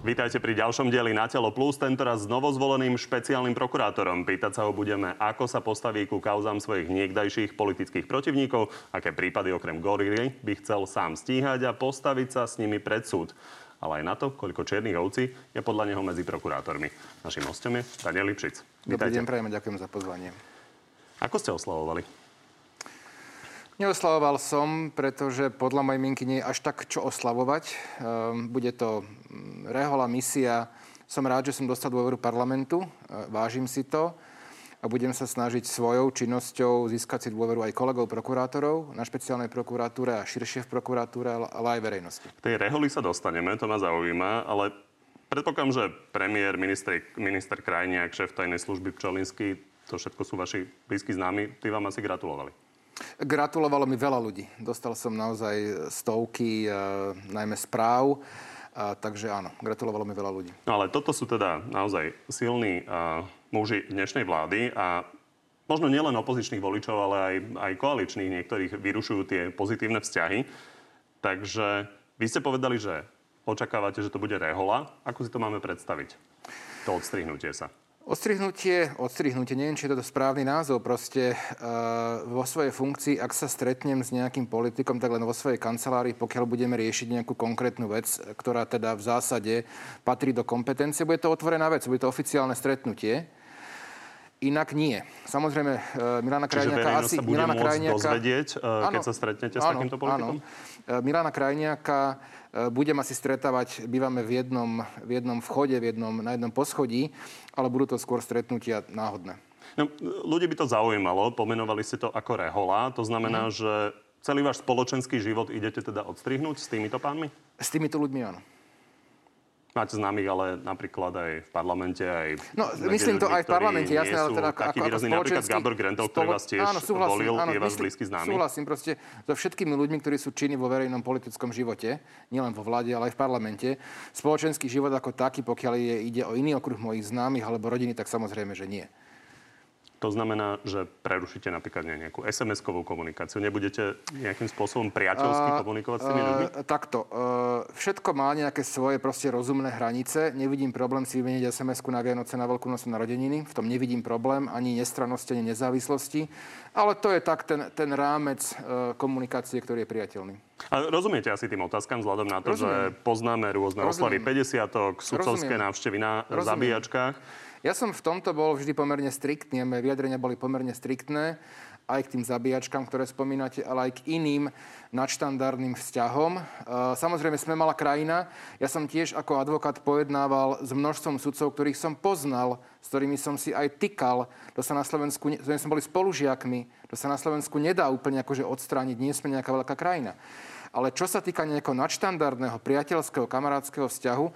Vítajte pri ďalšom dieli Na telo plus, tentoraz s novozvoleným špeciálnym prokurátorom. Pýtať sa ho budeme, ako sa postaví ku kauzám svojich niekdajších politických protivníkov, aké prípady okrem gorily by chcel sám stíhať a postaviť sa s nimi pred súd. Ale aj na to, koľko čiernych ovcí je podľa neho medzi prokurátormi. Našim hostom je Daniel Lipšic. Dobrý deň, prajem ďakujem za pozvanie. Ako ste oslavovali? Neoslavoval som, pretože podľa mojej mienky nie je až tak čo oslavovať. Ehm, bude to mm, rehola misia. Som rád, že som dostal dôveru parlamentu. Ehm, vážim si to a budem sa snažiť svojou činnosťou získať si dôveru aj kolegov prokurátorov na špeciálnej prokuratúre a širšie v prokuratúre, ale aj verejnosti. K tej reholi sa dostaneme, to ma zaujíma, ale predpokladám, že premiér, minister, minister Krajniak, šéf tajnej služby Pčolinský, to všetko sú vaši blízki známi, tí vám asi gratulovali. Gratulovalo mi veľa ľudí. Dostal som naozaj stovky, e, najmä správ. A, takže áno, gratulovalo mi veľa ľudí. No ale toto sú teda naozaj silní uh, muži dnešnej vlády a možno nielen opozičných voličov, ale aj, aj koaličných niektorých vyrušujú tie pozitívne vzťahy. Takže vy ste povedali, že očakávate, že to bude rehola. Ako si to máme predstaviť? To odstrihnutie sa. Odstrihnutie, odstrihnutie, neviem, či je to správny názov, proste uh, vo svojej funkcii, ak sa stretnem s nejakým politikom, tak len vo svojej kancelárii, pokiaľ budeme riešiť nejakú konkrétnu vec, ktorá teda v zásade patrí do kompetencie, bude to otvorená vec, bude to oficiálne stretnutie. Inak nie. Samozrejme, uh, Milana Krajniaka asi... sa bude Milana Krajniaka, dozvedieť, keď áno, sa stretnete s áno, takýmto politikom? Áno. Milana Krajniaka Eh, budem asi stretávať, bývame v jednom, v jednom vchode, v jednom, na jednom poschodí, ale budú to skôr stretnutia náhodné. No, ľudí by to zaujímalo, pomenovali ste to ako rehola, to znamená, mm. že celý váš spoločenský život idete teda odstrihnúť s týmito pánmi? S týmito ľuďmi áno. Máte známych, ale napríklad aj v parlamente, aj... No, myslím to aj v parlamente, jasné, ale teda ako, ako výrazný, napríklad Gabor Grentel, ktorý vás tiež áno, súhlasím, volil, áno, je vás blízky známy. Súhlasím proste so všetkými ľuďmi, ktorí sú činní vo verejnom politickom živote, nielen vo vláde, ale aj v parlamente. Spoločenský život ako taký, pokiaľ je, ide o iný okruh mojich známych alebo rodiny, tak samozrejme, že nie. To znamená, že prerušíte napríklad nejakú SMS-kovú komunikáciu. Nebudete nejakým spôsobom priateľsky komunikovať s tými ľuďmi? Uh, takto. Uh, všetko má nejaké svoje proste rozumné hranice. Nevidím problém si vymeniť SMS-ku na Vianoce, na Veľkú noc, na rodeniny. V tom nevidím problém ani nestrannosti, ani nezávislosti. Ale to je tak ten, ten rámec uh, komunikácie, ktorý je priateľný. A rozumiete asi tým otázkam vzhľadom na to, Rozumiem. že poznáme rôzne oslavy 50 sudcovské návštevy na Rozumiem. zabíjačkách. Ja som v tomto bol vždy pomerne striktný, moje vyjadrenia boli pomerne striktné, aj k tým zabíjačkám, ktoré spomínate, ale aj k iným nadštandardným vzťahom. E, samozrejme, sme malá krajina. Ja som tiež ako advokát pojednával s množstvom sudcov, ktorých som poznal, s ktorými som si aj tykal. To sa na Slovensku, sme boli spolužiakmi. To sa na Slovensku nedá úplne akože odstrániť. Nie sme nejaká veľká krajina. Ale čo sa týka nejakého nadštandardného priateľského kamarátskeho vzťahu,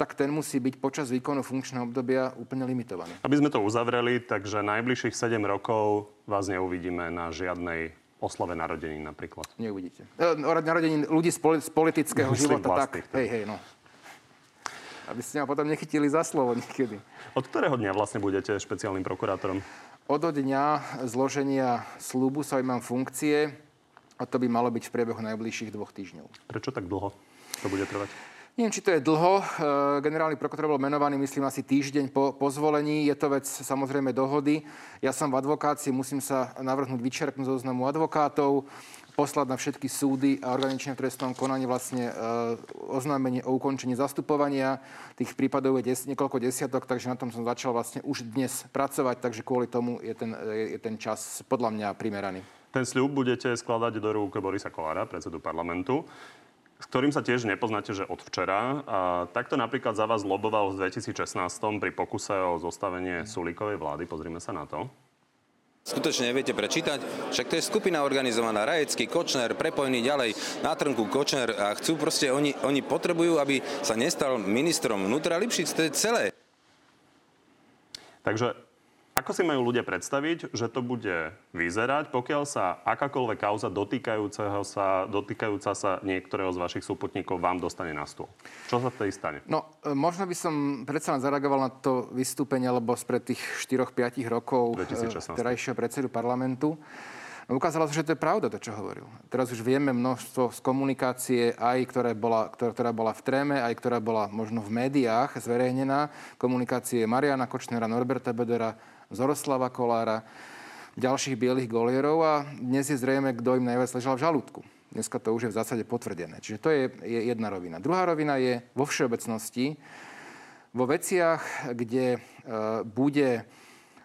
tak ten musí byť počas výkonu funkčného obdobia úplne limitovaný. Aby sme to uzavreli, takže najbližších 7 rokov vás neuvidíme na žiadnej oslave narodení napríklad. Neuvidíte. E, narodení ľudí z, poli- z politického Myslím života, vlastných, tak. Hej, hej, no. Aby ste ma potom nechytili za slovo niekedy. Od ktorého dňa vlastne budete špeciálnym prokurátorom? Od dňa zloženia slúbu svojej mám funkcie a to by malo byť v priebehu najbližších dvoch týždňov. Prečo tak dlho to bude trvať? Neviem, či to je dlho. E, generálny prokurátor bol menovaný, myslím, asi týždeň po, po zvolení. Je to vec samozrejme dohody. Ja som v advokácii, musím sa navrhnúť vyčerpnúť zoznamu advokátov, poslať na všetky súdy a organične v trestnom konaní vlastne e, oznámenie o ukončení zastupovania. Tých prípadov je des, niekoľko desiatok, takže na tom som začal vlastne už dnes pracovať, takže kvôli tomu je ten, je, je ten čas podľa mňa primeraný. Ten sľub budete skladať do rúk Borisa Kolára, predsedu parlamentu s ktorým sa tiež nepoznáte, že od včera. A takto napríklad za vás loboval v 2016 pri pokuse o zostavenie Sulíkovej vlády. Pozrime sa na to. Skutočne neviete prečítať? Však to je skupina organizovaná. Rajecký, Kočner, prepojený ďalej na trnku Kočner a chcú proste, oni, oni potrebujú, aby sa nestal ministrom vnútra Lipšic. To je celé. Takže ako si majú ľudia predstaviť, že to bude vyzerať, pokiaľ sa akákoľvek kauza dotýkajúceho sa, dotýkajúca sa niektorého z vašich súputníkov vám dostane na stôl? Čo sa vtedy stane? No, e, možno by som predsa len zareagoval na to vystúpenie, lebo spred tých 4-5 rokov 2016. E, terajšieho predsedu parlamentu. No ukázalo sa, že to je pravda, to, čo hovoril. Teraz už vieme množstvo z komunikácie, aj ktorá bola, ktorá, ktorá bola v tréme, aj ktorá bola možno v médiách zverejnená. Komunikácie Mariana Kočnera, Norberta Bedera, Zoroslava Kolára, ďalších bielých golierov a dnes je zrejme, kto im najviac ležal v žalúdku. Dneska to už je v zásade potvrdené. Čiže to je, je jedna rovina. Druhá rovina je vo všeobecnosti, vo veciach, kde e, bude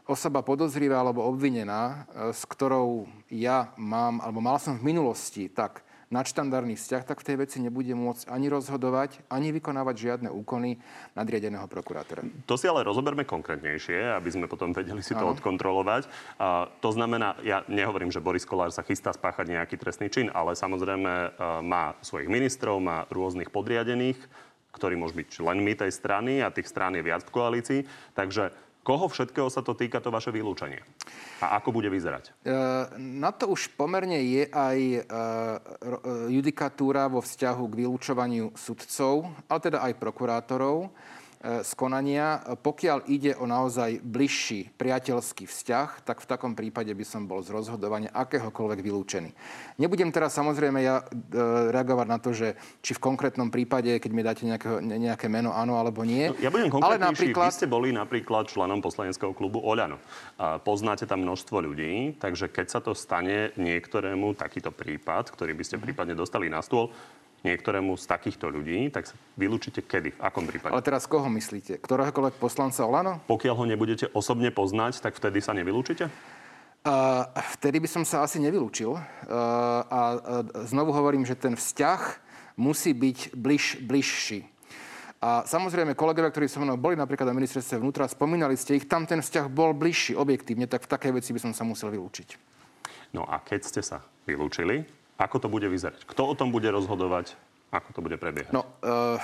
osoba podozrivá alebo obvinená, e, s ktorou ja mám, alebo mal som v minulosti tak nadštandardný vzťah, tak v tej veci nebude môcť ani rozhodovať, ani vykonávať žiadne úkony nadriadeného prokurátora. To si ale rozoberme konkrétnejšie, aby sme potom vedeli si to ano. odkontrolovať. A to znamená, ja nehovorím, že Boris Kolár sa chystá spáchať nejaký trestný čin, ale samozrejme e, má svojich ministrov, má rôznych podriadených, ktorí môžu byť členmi tej strany a tých strán je viac v koalícii. Takže Koho všetkého sa to týka, to vaše vylúčenie? A ako bude vyzerať? E, na to už pomerne je aj e, judikatúra vo vzťahu k vylúčovaniu sudcov, ale teda aj prokurátorov. E, z konania. Pokiaľ ide o naozaj bližší priateľský vzťah, tak v takom prípade by som bol z rozhodovania akéhokoľvek vylúčený. Nebudem teraz samozrejme ja e, reagovať na to, že či v konkrétnom prípade, keď mi dáte nejaké, nejaké meno, áno alebo nie. No, ja budem. Ale napríklad... Vy ste boli napríklad členom poslaneckého klubu Oľano. A poznáte tam množstvo ľudí, takže keď sa to stane niektorému takýto prípad, ktorý by ste prípadne dostali na stôl, niektorému z takýchto ľudí, tak vylúčite kedy, v akom prípade? Ale teraz koho myslíte? Ktoréhokoľvek poslanca Olano? Pokiaľ ho nebudete osobne poznať, tak vtedy sa nevylúčite? Uh, vtedy by som sa asi nevylúčil. Uh, a uh, znovu hovorím, že ten vzťah musí byť bliž, bližší. A samozrejme, kolegovia, ktorí so mnou boli napríklad na ministerstve vnútra, spomínali ste ich, tam ten vzťah bol bližší objektívne, tak v takej veci by som sa musel vylúčiť. No a keď ste sa vylúčili, ako to bude vyzerať? Kto o tom bude rozhodovať? Ako to bude prebiehať? No, e,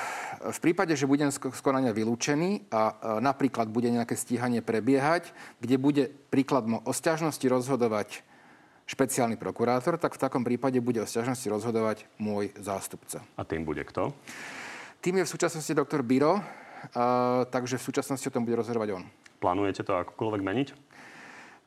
v prípade, že budem z konania vylúčený a e, napríklad bude nejaké stíhanie prebiehať, kde bude príkladmo o sťažnosti rozhodovať špeciálny prokurátor, tak v takom prípade bude o sťažnosti rozhodovať môj zástupca. A tým bude kto? Tým je v súčasnosti doktor Biro, e, takže v súčasnosti o tom bude rozhodovať on. Plánujete to akokoľvek meniť?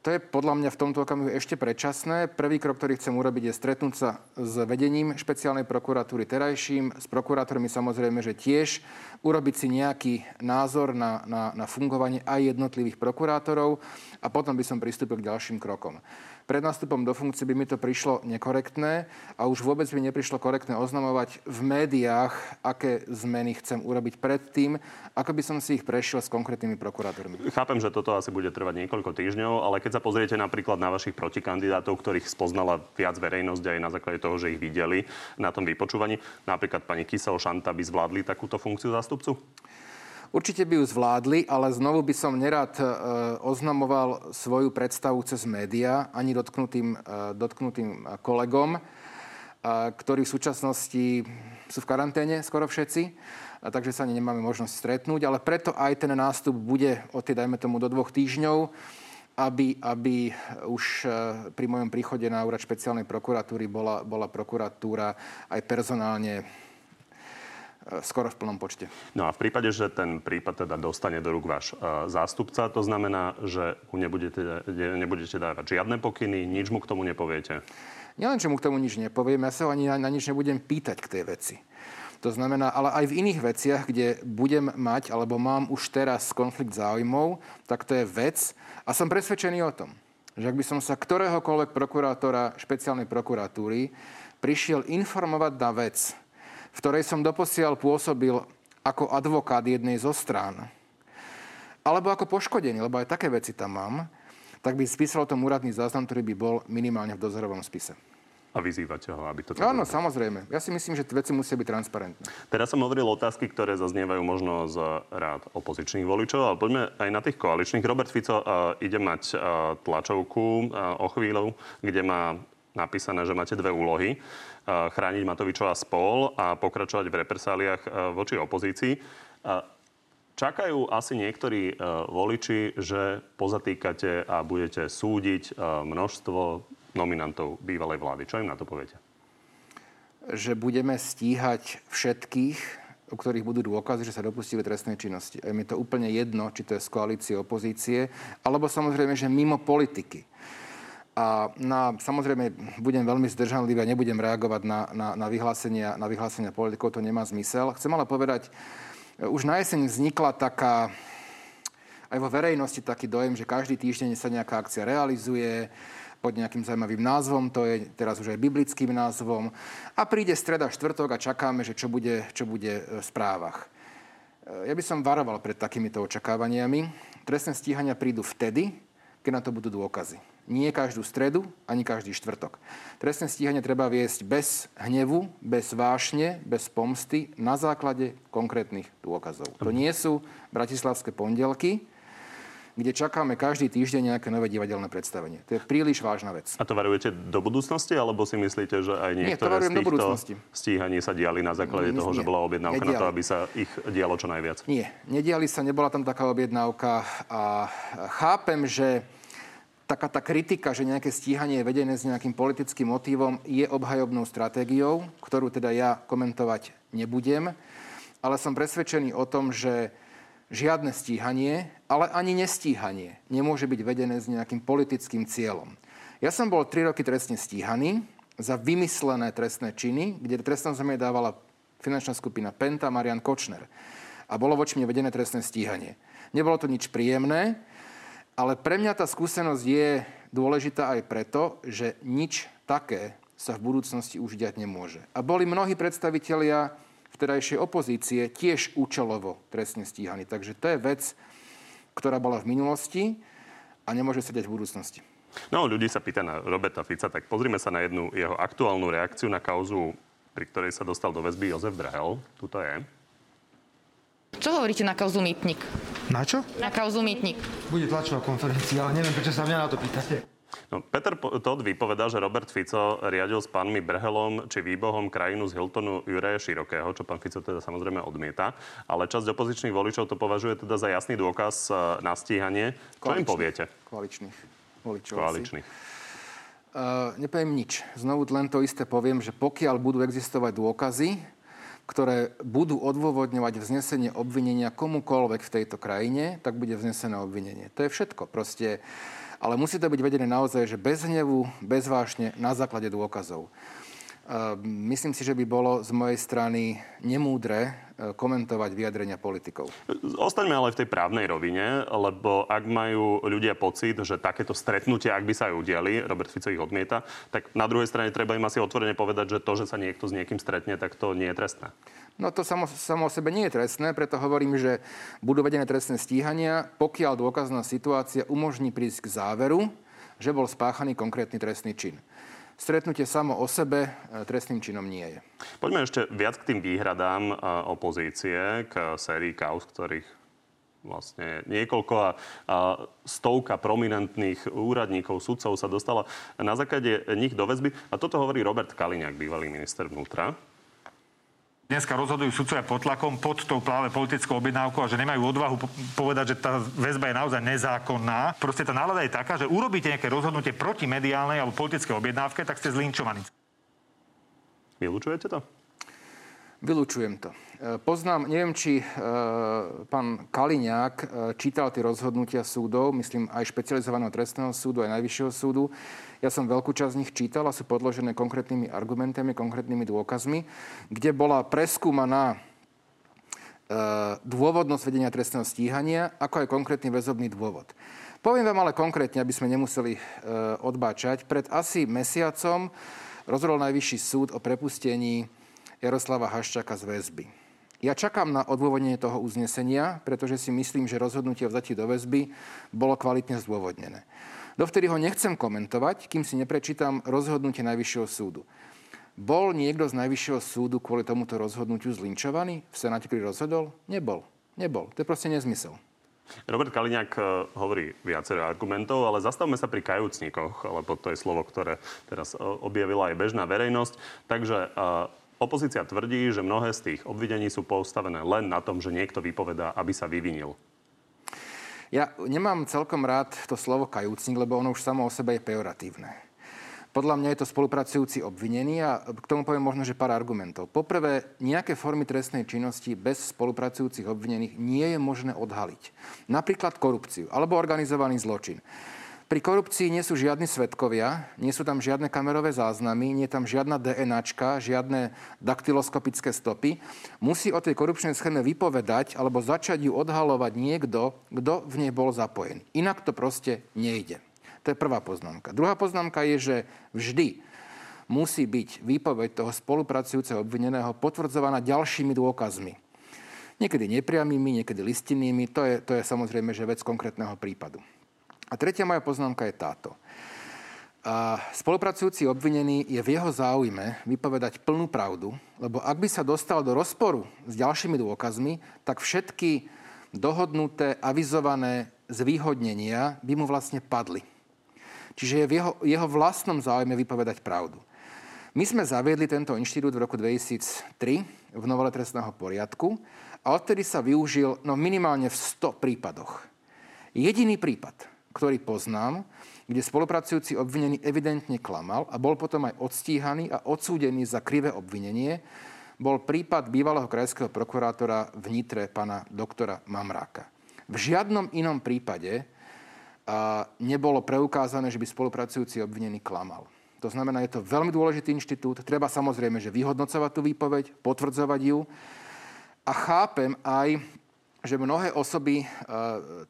To je podľa mňa v tomto okamihu ešte predčasné. Prvý krok, ktorý chcem urobiť, je stretnúť sa s vedením špeciálnej prokuratúry terajším, s prokurátormi samozrejme, že tiež urobiť si nejaký názor na, na, na fungovanie aj jednotlivých prokurátorov a potom by som pristúpil k ďalším krokom. Pred nástupom do funkcie by mi to prišlo nekorektné a už vôbec by neprišlo korektné oznamovať v médiách, aké zmeny chcem urobiť predtým, ako by som si ich prešiel s konkrétnymi prokurátormi. Chápem, že toto asi bude trvať niekoľko týždňov, ale keď sa pozriete napríklad na vašich protikandidátov, ktorých spoznala viac verejnosť aj na základe toho, že ich videli na tom vypočúvaní, napríklad pani Kysel Šanta by zvládli takúto funkciu zástupcu? Určite by ju zvládli, ale znovu by som nerad e, oznamoval svoju predstavu cez médiá ani dotknutým, e, dotknutým kolegom, e, ktorí v súčasnosti sú v karanténe, skoro všetci, takže sa ani nemáme možnosť stretnúť, ale preto aj ten nástup bude od tej, dajme tomu, do dvoch týždňov, aby, aby už pri mojom príchode na úrad špeciálnej prokuratúry bola, bola prokuratúra aj personálne skoro v plnom počte. No a v prípade, že ten prípad teda dostane do rúk váš e, zástupca, to znamená, že mu nebudete, nebudete dávať žiadne pokyny, nič mu k tomu nepoviete? Nielen, že mu k tomu nič nepoviem, ja sa ani na, na nič nebudem pýtať k tej veci. To znamená, ale aj v iných veciach, kde budem mať, alebo mám už teraz konflikt záujmov, tak to je vec a som presvedčený o tom, že ak by som sa ktoréhokoľvek prokurátora špeciálnej prokuratúry prišiel informovať na vec, v ktorej som doposiaľ pôsobil ako advokát jednej zo strán, alebo ako poškodený, lebo aj také veci tam mám, tak by spísal tom úradný záznam, ktorý by bol minimálne v dozorovom spise. A vyzývate ho, aby to... Áno, bolo. samozrejme. Ja si myslím, že veci musia byť transparentné. Teraz som hovoril otázky, ktoré zaznievajú možno z rád opozičných voličov, ale poďme aj na tých koaličných. Robert Fico uh, ide mať uh, tlačovku uh, o chvíľu, kde má napísané, že máte dve úlohy. Chrániť Matovičova spol a pokračovať v represáliách voči opozícii. Čakajú asi niektorí voliči, že pozatýkate a budete súdiť množstvo nominantov bývalej vlády. Čo im na to poviete? Že budeme stíhať všetkých, u ktorých budú dôkazy, že sa dopustili trestnej činnosti. A je to úplne jedno, či to je z koalície, opozície, alebo samozrejme, že mimo politiky A na, samozrejme budem veľmi zdržanlivý a nebudem reagovať na, na, na, vyhlásenia, na vyhlásenia politikov, to nemá zmysel. Chcem ale povedať, už na jeseň vznikla taká, aj vo verejnosti taký dojem, že každý týždeň sa nejaká akcia realizuje pod nejakým zaujímavým názvom, to je teraz už aj biblickým názvom. A príde streda, štvrtok a čakáme, že čo bude, čo bude v správach. Ja by som varoval pred takýmito očakávaniami. Trestné stíhania prídu vtedy, keď na to budú dôkazy. Nie každú stredu, ani každý štvrtok. Trestné stíhanie treba viesť bez hnevu, bez vášne, bez pomsty, na základe konkrétnych dôkazov. To nie sú bratislavské pondelky, kde čakáme každý týždeň nejaké nové divadelné predstavenie. To je príliš vážna vec. A to varujete do budúcnosti, alebo si myslíte, že aj niektoré nie, z týchto stíhaní sa diali na základe nie, toho, nie, že bola objednávka nediali. na to, aby sa ich dialo čo najviac? Nie, nediali sa, nebola tam taká objednávka a chápem, že taká tá kritika, že nejaké stíhanie je vedené s nejakým politickým motívom, je obhajobnou stratégiou, ktorú teda ja komentovať nebudem. Ale som presvedčený o tom, že žiadne stíhanie, ale ani nestíhanie nemôže byť vedené s nejakým politickým cieľom. Ja som bol tri roky trestne stíhaný za vymyslené trestné činy, kde trestnom zemie dávala finančná skupina Penta Marian Kočner. A bolo voči mne vedené trestné stíhanie. Nebolo to nič príjemné, ale pre mňa tá skúsenosť je dôležitá aj preto, že nič také sa v budúcnosti už diať nemôže. A boli mnohí predstavitelia vtedajšej opozície tiež účelovo trestne stíhaní. Takže to je vec, ktorá bola v minulosti a nemôže sa diať v budúcnosti. No, ľudí sa pýta na Roberta Fica, tak pozrime sa na jednu jeho aktuálnu reakciu na kauzu, pri ktorej sa dostal do väzby Jozef Drahel. Tuto je. Čo hovoríte na kauzu Mýtnik? Na čo? Na kauzu Mýtnik. Bude tlačová konferencia, ale neviem, prečo sa mňa na to pýtate. No, Peter Todd vypovedá, že Robert Fico riadil s pánmi Brhelom či Výbohom krajinu z Hiltonu Jureja Širokého, čo pán Fico teda samozrejme odmieta. Ale časť opozičných voličov to považuje teda za jasný dôkaz e, na stíhanie. Čo im poviete? Koaličných voličov. Koaličných. Uh, nepoviem nič. Znovu len to isté poviem, že pokiaľ budú existovať dôkazy, ktoré budú odôvodňovať vznesenie obvinenia komukoľvek v tejto krajine, tak bude vznesené obvinenie. To je všetko. Proste, ale musí to byť vedené naozaj, že bez hnevu, bez vášne, na základe dôkazov. Myslím si, že by bolo z mojej strany nemúdre e, komentovať vyjadrenia politikov. Ostaňme ale v tej právnej rovine, lebo ak majú ľudia pocit, že takéto stretnutia, ak by sa aj udiali, Robert Fico ich odmieta, tak na druhej strane treba im asi otvorene povedať, že to, že sa niekto s niekým stretne, tak to nie je trestné. No to samo, samo o sebe nie je trestné, preto hovorím, že budú vedené trestné stíhania, pokiaľ dôkazná situácia umožní prísť k záveru, že bol spáchaný konkrétny trestný čin. Stretnutie samo o sebe e, trestným činom nie je. Poďme ešte viac k tým výhradám e, opozície, k sérii kauz, ktorých vlastne niekoľko a, a stovka prominentných úradníkov, sudcov sa dostala na základe nich do väzby. A toto hovorí Robert Kaliňák, bývalý minister vnútra. Dneska rozhodujú sudcovia pod tlakom, pod tou práve politickou objednávkou a že nemajú odvahu povedať, že tá väzba je naozaj nezákonná. Proste tá nálada je taká, že urobíte nejaké rozhodnutie proti mediálnej alebo politickej objednávke, tak ste zlinčovaní. Vylúčujete to? Vylúčujem to. E, poznám, neviem, či e, pán Kaliňák e, čítal tie rozhodnutia súdov, myslím aj špecializovaného trestného súdu, aj najvyššieho súdu. Ja som veľkú časť z nich čítal a sú podložené konkrétnymi argumentami, konkrétnymi dôkazmi, kde bola preskúmaná e, dôvodnosť vedenia trestného stíhania, ako aj konkrétny väzobný dôvod. Poviem vám ale konkrétne, aby sme nemuseli odbáčať. Pred asi mesiacom rozhodol Najvyšší súd o prepustení Jaroslava Haščaka z väzby. Ja čakám na odôvodnenie toho uznesenia, pretože si myslím, že rozhodnutie o vzatí do väzby bolo kvalitne zdôvodnené. Dovtedy ho nechcem komentovať, kým si neprečítam rozhodnutie Najvyššieho súdu. Bol niekto z Najvyššieho súdu kvôli tomuto rozhodnutiu zlinčovaný v Senáte, ktorý rozhodol? Nebol. Nebol. To je proste nezmysel. Robert Kaliňák eh, hovorí viacero argumentov, ale zastavme sa pri kajúcnikoch, lebo to je slovo, ktoré teraz eh, objavila aj bežná verejnosť. Takže uh, opozícia tvrdí, že mnohé z tých obvidení sú postavené len na tom, že niekto vypovedá, aby sa vyvinil. Ja nemám celkom rád to slovo kajúcnik, lebo ono už samo o sebe je pejoratívne. Podľa mňa je to spolupracujúci obvinený a k tomu poviem možno, že pár argumentov. Poprvé, nejaké formy trestnej činnosti bez spolupracujúcich obvinených nie je možné odhaliť. Napríklad korupciu alebo organizovaný zločin. Pri korupcii nie sú žiadni svetkovia, nie sú tam žiadne kamerové záznamy, nie je tam žiadna DNAčka, žiadne daktyloskopické stopy. Musí o tej korupčnej schéme vypovedať alebo začať ju odhalovať niekto, kto v nej bol zapojený. Inak to proste nejde. To je prvá poznámka. Druhá poznámka je, že vždy musí byť výpoveď toho spolupracujúceho obvineného potvrdzovaná ďalšími dôkazmi. Niekedy nepriamými, niekedy listinnými. To je, to je samozrejme, že vec konkrétneho prípadu. A tretia moja poznámka je táto. A spolupracujúci obvinený je v jeho záujme vypovedať plnú pravdu, lebo ak by sa dostal do rozporu s ďalšími dôkazmi, tak všetky dohodnuté, avizované zvýhodnenia by mu vlastne padli. Čiže je v jeho, jeho vlastnom záujme vypovedať pravdu. My sme zaviedli tento inštitút v roku 2003 v novele trestného poriadku a odtedy sa využil no minimálne v 100 prípadoch. Jediný prípad, ktorý poznám, kde spolupracujúci obvinený evidentne klamal a bol potom aj odstíhaný a odsúdený za krivé obvinenie, bol prípad bývalého krajského prokurátora v pána doktora Mamráka. V žiadnom inom prípade a, nebolo preukázané, že by spolupracujúci obvinený klamal. To znamená, je to veľmi dôležitý inštitút. Treba samozrejme, že vyhodnocovať tú výpoveď, potvrdzovať ju. A chápem aj, že mnohé osoby e,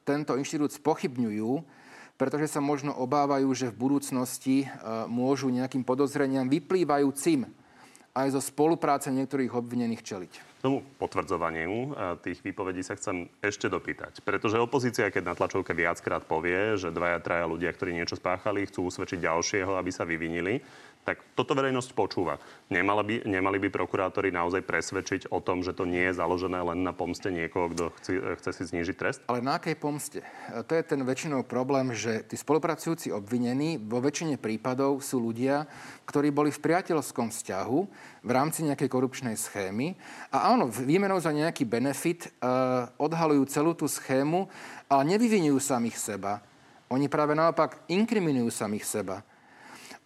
tento inštitút spochybňujú, pretože sa možno obávajú, že v budúcnosti e, môžu nejakým podozreniam vyplývajúcim aj zo spolupráce niektorých obvinených čeliť. Tomu potvrdzovaniu e, tých výpovedí sa chcem ešte dopýtať. Pretože opozícia, keď na tlačovke viackrát povie, že dvaja, traja ľudia, ktorí niečo spáchali, chcú usvedčiť ďalšieho, aby sa vyvinili, tak toto verejnosť počúva. Nemali by, nemali by prokurátori naozaj presvedčiť o tom, že to nie je založené len na pomste niekoho, kto chce, chce si znížiť trest? Ale na akej pomste? To je ten väčšinou problém, že tí spolupracujúci obvinení vo väčšine prípadov sú ľudia, ktorí boli v priateľskom vzťahu v rámci nejakej korupčnej schémy a áno, výmenou za nejaký benefit uh, odhalujú celú tú schému, ale nevyvinujú samých seba. Oni práve naopak inkriminujú samých seba.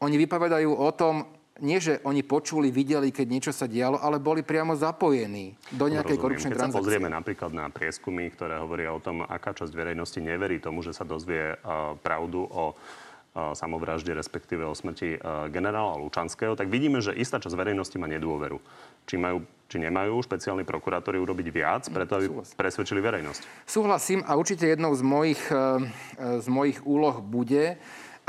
Oni vypovedajú o tom, nie, že oni počuli, videli, keď niečo sa dialo, ale boli priamo zapojení do nejakej Rozumiem. korupčnej keď transakcie. Keď sa pozrieme napríklad na prieskumy, ktoré hovoria o tom, aká časť verejnosti neverí tomu, že sa dozvie uh, pravdu o uh, samovražde, respektíve o smrti uh, generála Lučanského, tak vidíme, že istá časť verejnosti má nedôveru. Či, majú, či nemajú špeciálni prokurátori urobiť viac, preto aby Súhlasím. presvedčili verejnosť? Súhlasím a určite jednou z mojich, z mojich úloh bude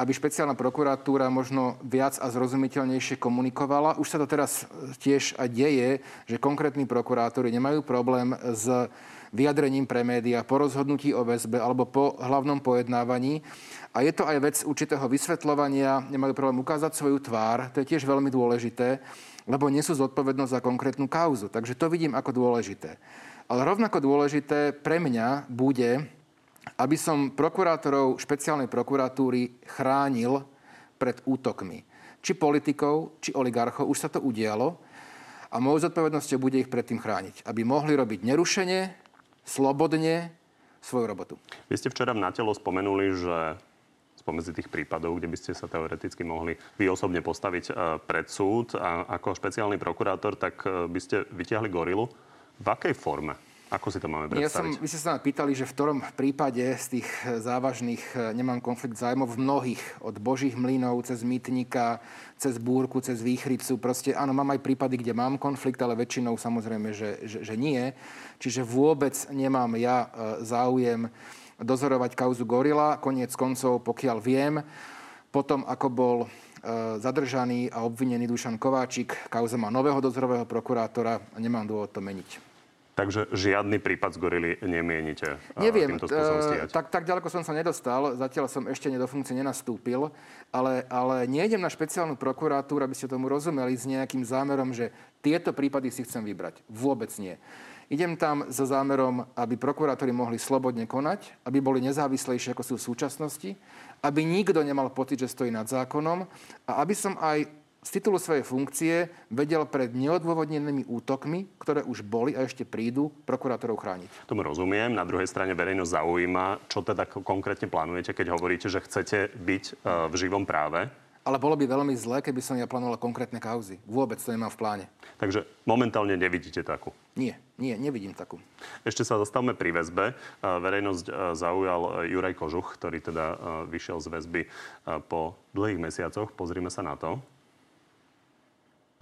aby špeciálna prokuratúra možno viac a zrozumiteľnejšie komunikovala. Už sa to teraz tiež aj deje, že konkrétni prokurátori nemajú problém s vyjadrením pre médiá po rozhodnutí o väzbe alebo po hlavnom pojednávaní. A je to aj vec určitého vysvetľovania, nemajú problém ukázať svoju tvár, to je tiež veľmi dôležité, lebo nesú zodpovednosť za konkrétnu kauzu. Takže to vidím ako dôležité. Ale rovnako dôležité pre mňa bude, aby som prokurátorov špeciálnej prokuratúry chránil pred útokmi. Či politikov, či oligarchov. Už sa to udialo. A mojou zodpovednosťou bude ich predtým chrániť. Aby mohli robiť nerušene, slobodne svoju robotu. Vy ste včera na telo spomenuli, že spomedzi tých prípadov, kde by ste sa teoreticky mohli vy osobne postaviť e, pred súd a ako špeciálny prokurátor, tak e, by ste vytiahli gorilu. V akej forme? Ako si to máme predstaviť? Ja som, vy ste sa pýtali, že v ktorom prípade z tých závažných e, nemám konflikt zájmov v mnohých, od božích mlynov, cez mýtnika, cez búrku, cez výchricu. Proste áno, mám aj prípady, kde mám konflikt, ale väčšinou samozrejme, že, že, že nie. Čiže vôbec nemám ja e, záujem dozorovať kauzu Gorila. Koniec koncov, pokiaľ viem, potom ako bol e, zadržaný a obvinený Dušan Kováčik. Kauza má nového dozorového prokurátora a nemám dôvod to meniť. Takže žiadny prípad z gorily nemienite Neviem, týmto spôsobom tak, tak ďaleko som sa nedostal, zatiaľ som ešte do funkcie nenastúpil, ale, ale nejdem na špeciálnu prokuratúru, aby ste tomu rozumeli, s nejakým zámerom, že tieto prípady si chcem vybrať. Vôbec nie. Idem tam so zámerom, aby prokurátori mohli slobodne konať, aby boli nezávislejšie, ako sú v súčasnosti, aby nikto nemal pocit, že stojí nad zákonom a aby som aj z titulu svojej funkcie vedel pred neodôvodnenými útokmi, ktoré už boli a ešte prídu, prokurátorov chrániť. Tomu rozumiem. Na druhej strane verejnosť zaujíma, čo teda konkrétne plánujete, keď hovoríte, že chcete byť e, v živom práve Ale bolo by veľmi zlé, keby som ja plánoval konkrétne kauzy. Vôbec to nemám v pláne. Takže momentálne nevidíte takú. Nie, nie, nevidím takú. Ešte sa zastavme pri väzbe. Verejnosť zaujal Juraj Kožuch, ktorý teda vyšiel z väzby po dlhých mesiacoch. Pozrime sa na to.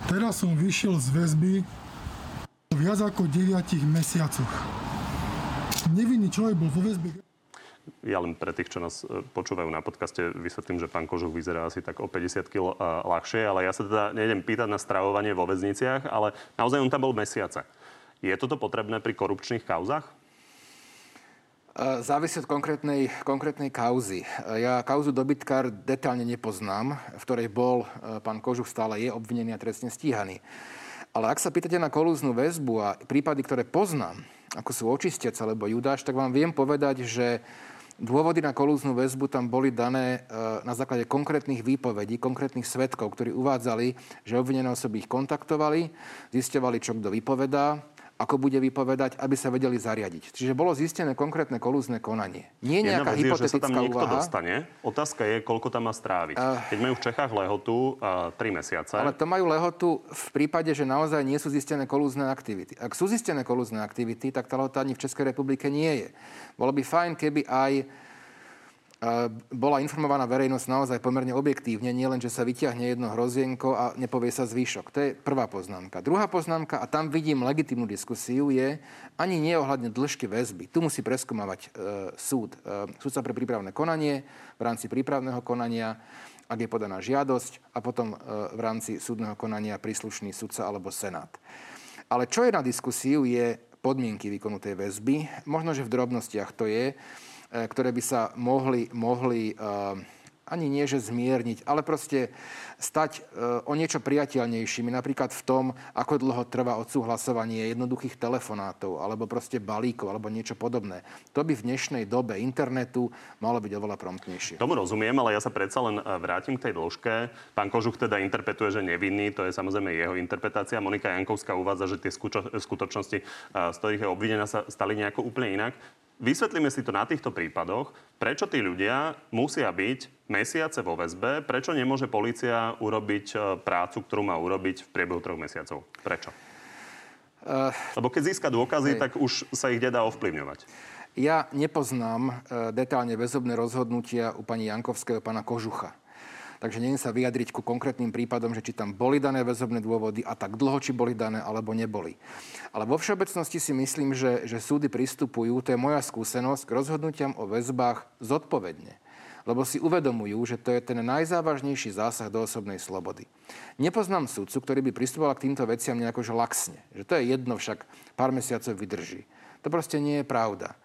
Teraz som vyšiel z väzby viac ako 9 mesiacoch. Nevinný človek bol vo väzbe ja len pre tých, čo nás e, počúvajú na podcaste, vysvetlím, že pán Kožuch vyzerá asi tak o 50 kg e, ľahšie, ale ja sa teda nejdem pýtať na stravovanie vo väzniciach, ale naozaj on tam bol mesiace. Je toto potrebné pri korupčných kauzach? E, závisí od konkrétnej, konkrétnej kauzy. Ja kauzu dobytkár detálne nepoznám, v ktorej bol pán Kožuch stále je obvinený a trestne stíhaný. Ale ak sa pýtate na kolúznu väzbu a prípady, ktoré poznám, ako sú očistec alebo Judáš, tak vám viem povedať, že Dôvody na kolúznu väzbu tam boli dané e, na základe konkrétnych výpovedí, konkrétnych svetkov, ktorí uvádzali, že obvinené osoby ich kontaktovali, zisťovali, čo kto vypovedá, ako bude vypovedať, aby sa vedeli zariadiť. Čiže bolo zistené konkrétne kolúzne konanie. Nie nejaká Jedna hypotetická je, že sa tam niekto úvaha. dostane. Otázka je, koľko tam má stráviť. Uh, Keď majú v Čechách lehotu uh, 3 mesiace. Ale to majú lehotu v prípade, že naozaj nie sú zistené kolúzne aktivity. Ak sú zistené kolúzne aktivity, tak tá lehota ani v Českej republike nie je. Bolo by fajn, keby aj bola informovaná verejnosť naozaj pomerne objektívne, nielen, že sa vyťahne jedno hrozienko a nepovie sa zvyšok. To je prvá poznámka. Druhá poznámka, a tam vidím legitimnú diskusiu, je ani nie ohľadne dĺžky väzby. Tu musí preskúmavať e, súd. E, súdca pre prípravné konanie v rámci prípravného konania, ak je podaná žiadosť a potom e, v rámci súdneho konania príslušný sudca alebo senát. Ale čo je na diskusiu, je podmienky výkonu tej väzby. Možno, že v drobnostiach to je ktoré by sa mohli, mohli e, ani nie, že zmierniť, ale proste stať e, o niečo priateľnejšími. Napríklad v tom, ako dlho trvá odsúhlasovanie jednoduchých telefonátov, alebo proste balíkov, alebo niečo podobné. To by v dnešnej dobe internetu malo byť oveľa promptnejšie. Tomu rozumiem, ale ja sa predsa len vrátim k tej dĺžke. Pán Kožuch teda interpretuje, že nevinný, to je samozrejme jeho interpretácia. Monika Jankovská uvádza, že tie skutočnosti, z ktorých je obvinená, sa stali nejako úplne inak. Vysvetlíme si to na týchto prípadoch, prečo tí ľudia musia byť mesiace vo väzbe, prečo nemôže policia urobiť e, prácu, ktorú má urobiť v priebehu troch mesiacov. Prečo? Uh, Lebo keď získa dôkazy, hej. tak už sa ich nedá ovplyvňovať. Ja nepoznám uh, detálne väzobné rozhodnutia u pani Jankovského pána Kožucha. Takže neviem sa vyjadriť ku konkrétnym prípadom, že či tam boli dané väzobné dôvody a tak dlho, či boli dané alebo neboli. Ale vo všeobecnosti si myslím, že, že súdy pristupujú, to je moja skúsenosť, k rozhodnutiam o väzbách zodpovedne lebo si uvedomujú, že to je ten najzávažnejší zásah do osobnej slobody. Nepoznám súdcu, ktorý by pristupoval k týmto veciam nejako laxne. Že to je jedno, však pár mesiacov vydrží. To proste nie je pravda.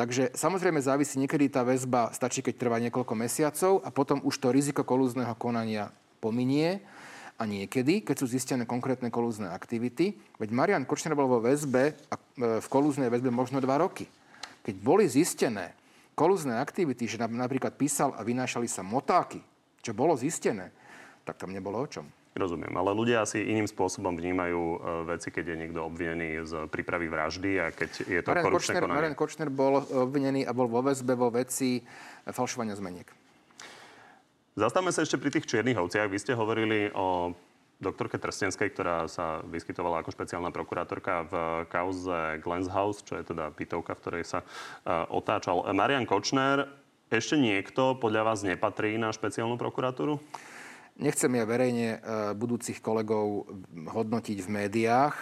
Takže samozrejme závisí, niekedy tá väzba stačí, keď trvá niekoľko mesiacov a potom už to riziko kolúzneho konania pominie a niekedy, keď sú zistené konkrétne kolúzne aktivity, veď Marian Kočner bol vo väzbe, e, v kolúznej väzbe možno dva roky. Keď boli zistené kolúzne aktivity, že napríklad písal a vynášali sa motáky, čo bolo zistené, tak tam nebolo o čom. Rozumiem, ale ľudia asi iným spôsobom vnímajú e, veci, keď je niekto obvinený z prípravy vraždy a keď je to Marian korupčné Kočner, konanie. Marian Kočner bol obvinený a bol vo väzbe vo veci falšovania zmeniek. Zastavme sa ešte pri tých čiernych ovciach. Vy ste hovorili o doktorke Trstenskej, ktorá sa vyskytovala ako špeciálna prokurátorka v kauze Glens House, čo je teda bytovka, v ktorej sa uh, otáčal Marian Kočner. Ešte niekto podľa vás nepatrí na špeciálnu prokuratúru? Nechcem ja verejne e, budúcich kolegov hodnotiť v médiách.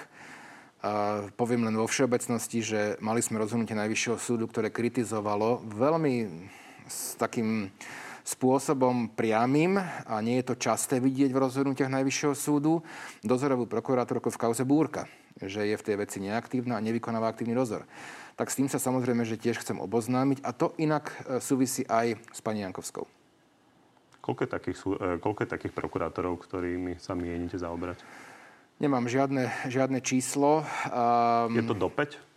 Poviem len vo všeobecnosti, že mali sme rozhodnutie Najvyššieho súdu, ktoré kritizovalo veľmi s takým spôsobom priamým, a nie je to časté vidieť v rozhodnutiach Najvyššieho súdu, dozorovú prokurátorku v kauze Búrka, že je v tej veci neaktívna a nevykonáva aktívny dozor. Tak s tým sa samozrejme, že tiež chcem oboznámiť a to inak e, súvisí aj s pani Jankovskou. Koľko je takých, e, koľko je takých prokurátorov, ktorými sa mienite zaoberať? Nemám žiadne, žiadne číslo. Um, je to do 5?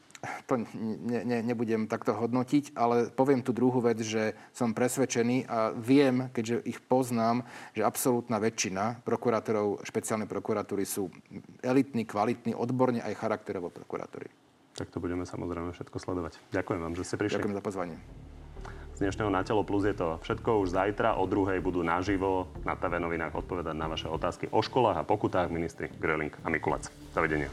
To ne, ne, nebudem takto hodnotiť, ale poviem tú druhú vec, že som presvedčený a viem, keďže ich poznám, že absolútna väčšina prokurátorov špeciálnej prokuratúry sú elitní, kvalitní, odborne aj charakterovo prokurátori. Tak to budeme samozrejme všetko sledovať. Ďakujem vám, že ste prišli. Ďakujem za pozvanie. Dnešného Na telo plus je to všetko. Už zajtra o druhej budú naživo na TV novinách odpovedať na vaše otázky o školách a pokutách ministri Gröling a Mikulac. Dovidenia.